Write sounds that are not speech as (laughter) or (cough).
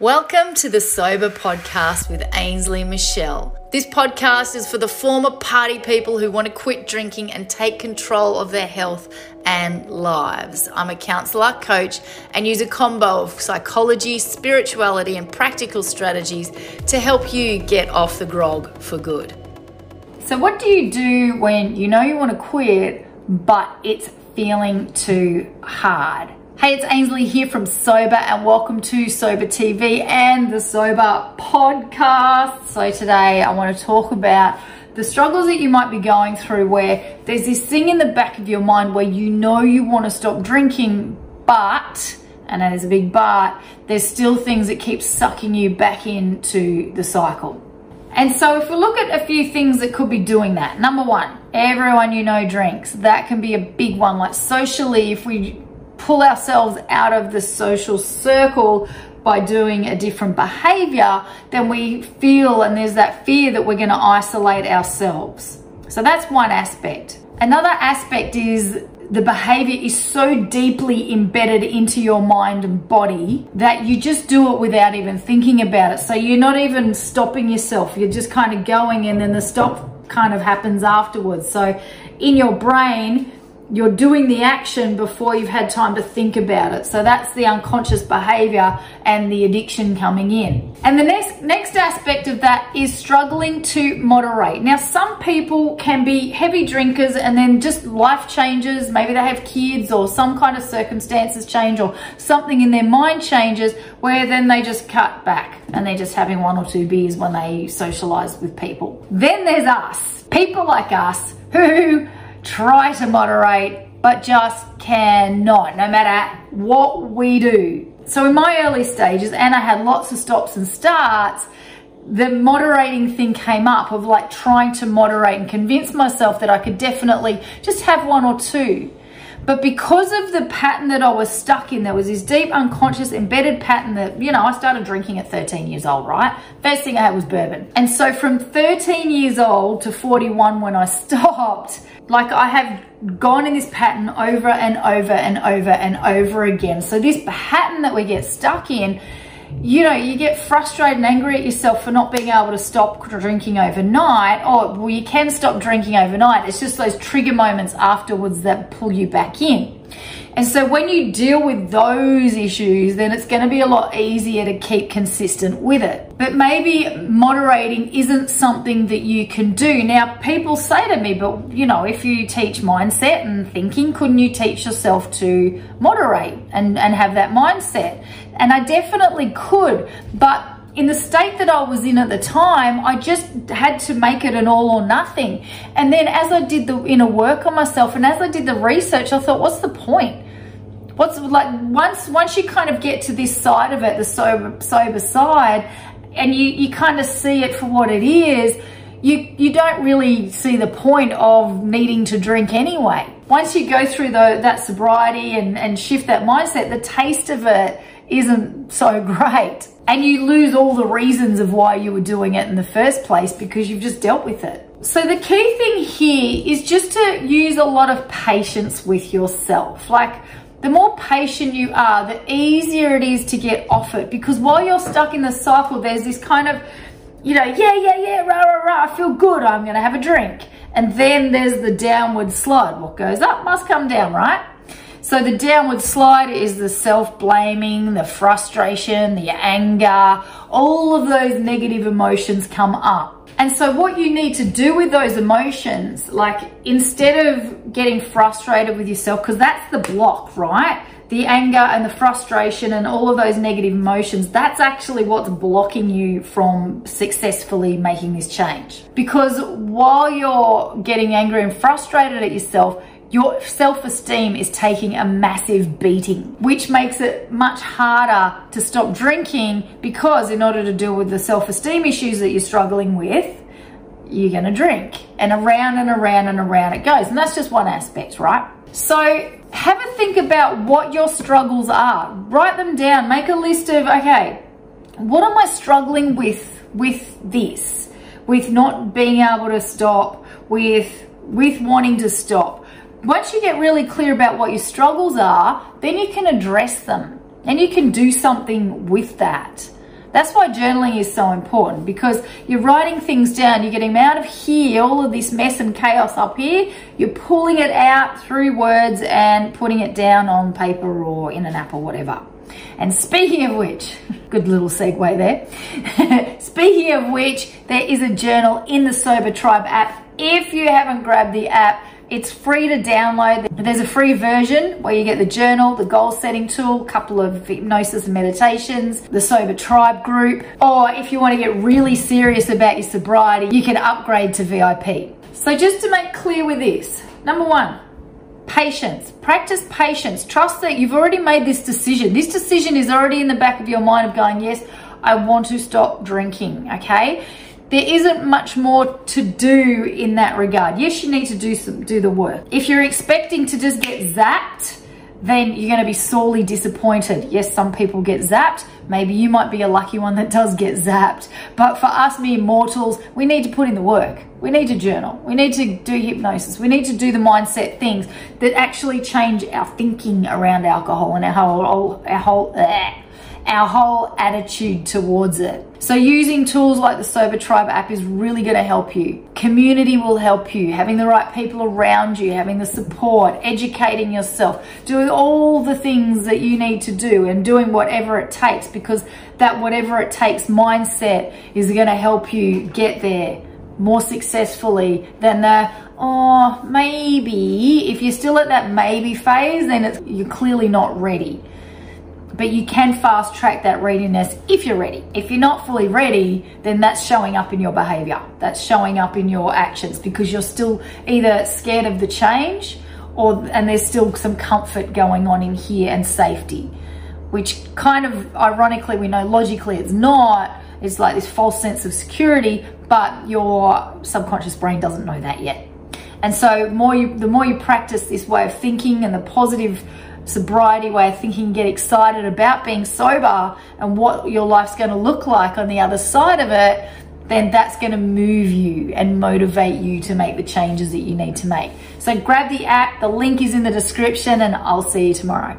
Welcome to the Sober Podcast with Ainsley Michelle. This podcast is for the former party people who want to quit drinking and take control of their health and lives. I'm a counselor, coach, and use a combo of psychology, spirituality, and practical strategies to help you get off the grog for good. So, what do you do when you know you want to quit, but it's feeling too hard? Hey, it's Ainsley here from Sober and welcome to Sober TV and the Sober Podcast. So today I want to talk about the struggles that you might be going through where there's this thing in the back of your mind where you know you want to stop drinking, but, and there's a big but, there's still things that keep sucking you back into the cycle. And so if we look at a few things that could be doing that, number one, everyone you know drinks. That can be a big one. Like socially, if we pull ourselves out of the social circle by doing a different behavior, then we feel and there's that fear that we're going to isolate ourselves. So that's one aspect. Another aspect is the behavior is so deeply embedded into your mind and body that you just do it without even thinking about it. So you're not even stopping yourself. You're just kind of going and then the stop kind of happens afterwards. So in your brain, you're doing the action before you've had time to think about it. So that's the unconscious behavior and the addiction coming in. And the next next aspect of that is struggling to moderate. Now some people can be heavy drinkers and then just life changes, maybe they have kids or some kind of circumstances change or something in their mind changes where then they just cut back and they're just having one or two beers when they socialize with people. Then there's us, people like us who try to moderate, but just cannot, no matter what we do. So in my early stages, and I had lots of stops and starts, the moderating thing came up of like trying to moderate and convince myself that I could definitely just have one or two. But because of the pattern that I was stuck in, there was this deep unconscious embedded pattern that, you know, I started drinking at 13 years old, right? First thing I had was bourbon. And so from 13 years old to 41 when I (laughs) stopped, like I have gone in this pattern over and over and over and over again. So this pattern that we get stuck in, you know, you get frustrated and angry at yourself for not being able to stop drinking overnight. Or well, you can stop drinking overnight. It's just those trigger moments afterwards that pull you back in. And so when you deal with those issues, then it's going to be a lot easier to keep consistent with it. But maybe moderating isn't something that you can do. Now, people say to me, but you know, if you teach mindset and thinking, couldn't you teach yourself to moderate and, and have that mindset? And I definitely could, but in the state that I was in at the time, I just had to make it an all or nothing. And then as I did the inner work on myself and as I did the research, I thought, what's the point? What's like once once you kind of get to this side of it, the sober sober side, and you, you kind of see it for what it is, you you don't really see the point of needing to drink anyway. Once you go through the, that sobriety and, and shift that mindset, the taste of it isn't so (laughs) great. And you lose all the reasons of why you were doing it in the first place because you've just dealt with it. So the key thing here is just to use a lot of patience with yourself. Like the more patient you are, the easier it is to get off it. Because while you're stuck in the cycle, there's this kind of, you know, yeah, yeah, yeah, rah, rah, rah, I feel good, I'm gonna have a drink. And then there's the downward slide. What goes up must come down, right? So the downward slide is the self-blaming, the frustration, the anger, all of those negative emotions come up. And so what you need to do with those emotions, like instead of getting frustrated with yourself, because that's the block, right? The anger and the frustration and all of those negative emotions, that's actually what's blocking you from successfully making this change. Because while you're getting angry and frustrated at yourself, your self-esteem is taking a massive beating, which makes it much harder to stop drinking because in order to deal with the self-esteem issues that you're struggling with, you're gonna drink. And around and around and around it goes. And that's just one aspect, right? So have a think about what your struggles are. Write them down. Make a list of, okay, what am I struggling with with this? With not being able to stop, with with wanting to stop once you get really clear about what your struggles are, then you can address them and you can do something with that. That's why journaling is so important because you're writing things down, you're getting out of here, all of this mess and chaos up here, you're pulling it out through words and putting it down on paper or in an app or whatever. And speaking of which, (laughs) good little segue there. (laughs) speaking of which, there is a journal in the Sober Tribe app. If you haven't grabbed the app, it's free to download. There's a free version where you get the journal, the goal setting tool, a couple of hypnosis and meditations, the Sober Tribe group. Or if you want to get really serious about your sobriety, you can upgrade to VIP. So just to make clear with this, number one, patience. Practice patience. Trust that you've already made this decision. This decision is already in the back of your mind of going, yes, I want to stop drinking, okay? There isn't much more to do in that regard. Yes, you need to do some do the work. If you're expecting to just get zapped, then you're going to be sorely disappointed. Yes, some people get zapped. Maybe you might be a lucky one that does get zapped. But for us mere mortals, we need to put in the work. We need to journal. We need to do hypnosis. We need to do the mindset things that actually change our thinking around alcohol and our whole, our whole, our whole attitude towards it. So using tools like the Sober Tribe app is really going to help you. Community will help you. Having the right people around you, having the support, educating yourself, doing all the things that you need to do and doing whatever it takes because that whatever it takes mindset is going to help you get there more successfully than the oh maybe if you're still at that maybe phase then it's, you're clearly not ready but you can fast track that readiness if you're ready. If you're not fully ready, then that's showing up in your behavior. That's showing up in your actions because you're still either scared of the change or and there's still some comfort going on in here and safety, which kind of ironically we know logically it's not. It's like this false sense of security, but your subconscious brain doesn't know that yet. And so more you the more you practice this way of thinking and the positive sobriety way of thinking, get excited about being sober and what your life's going to look like on the other side of it, then that's going to move you and motivate you to make the changes that you need to make. So grab the app, the link is in the description, and I'll see you tomorrow.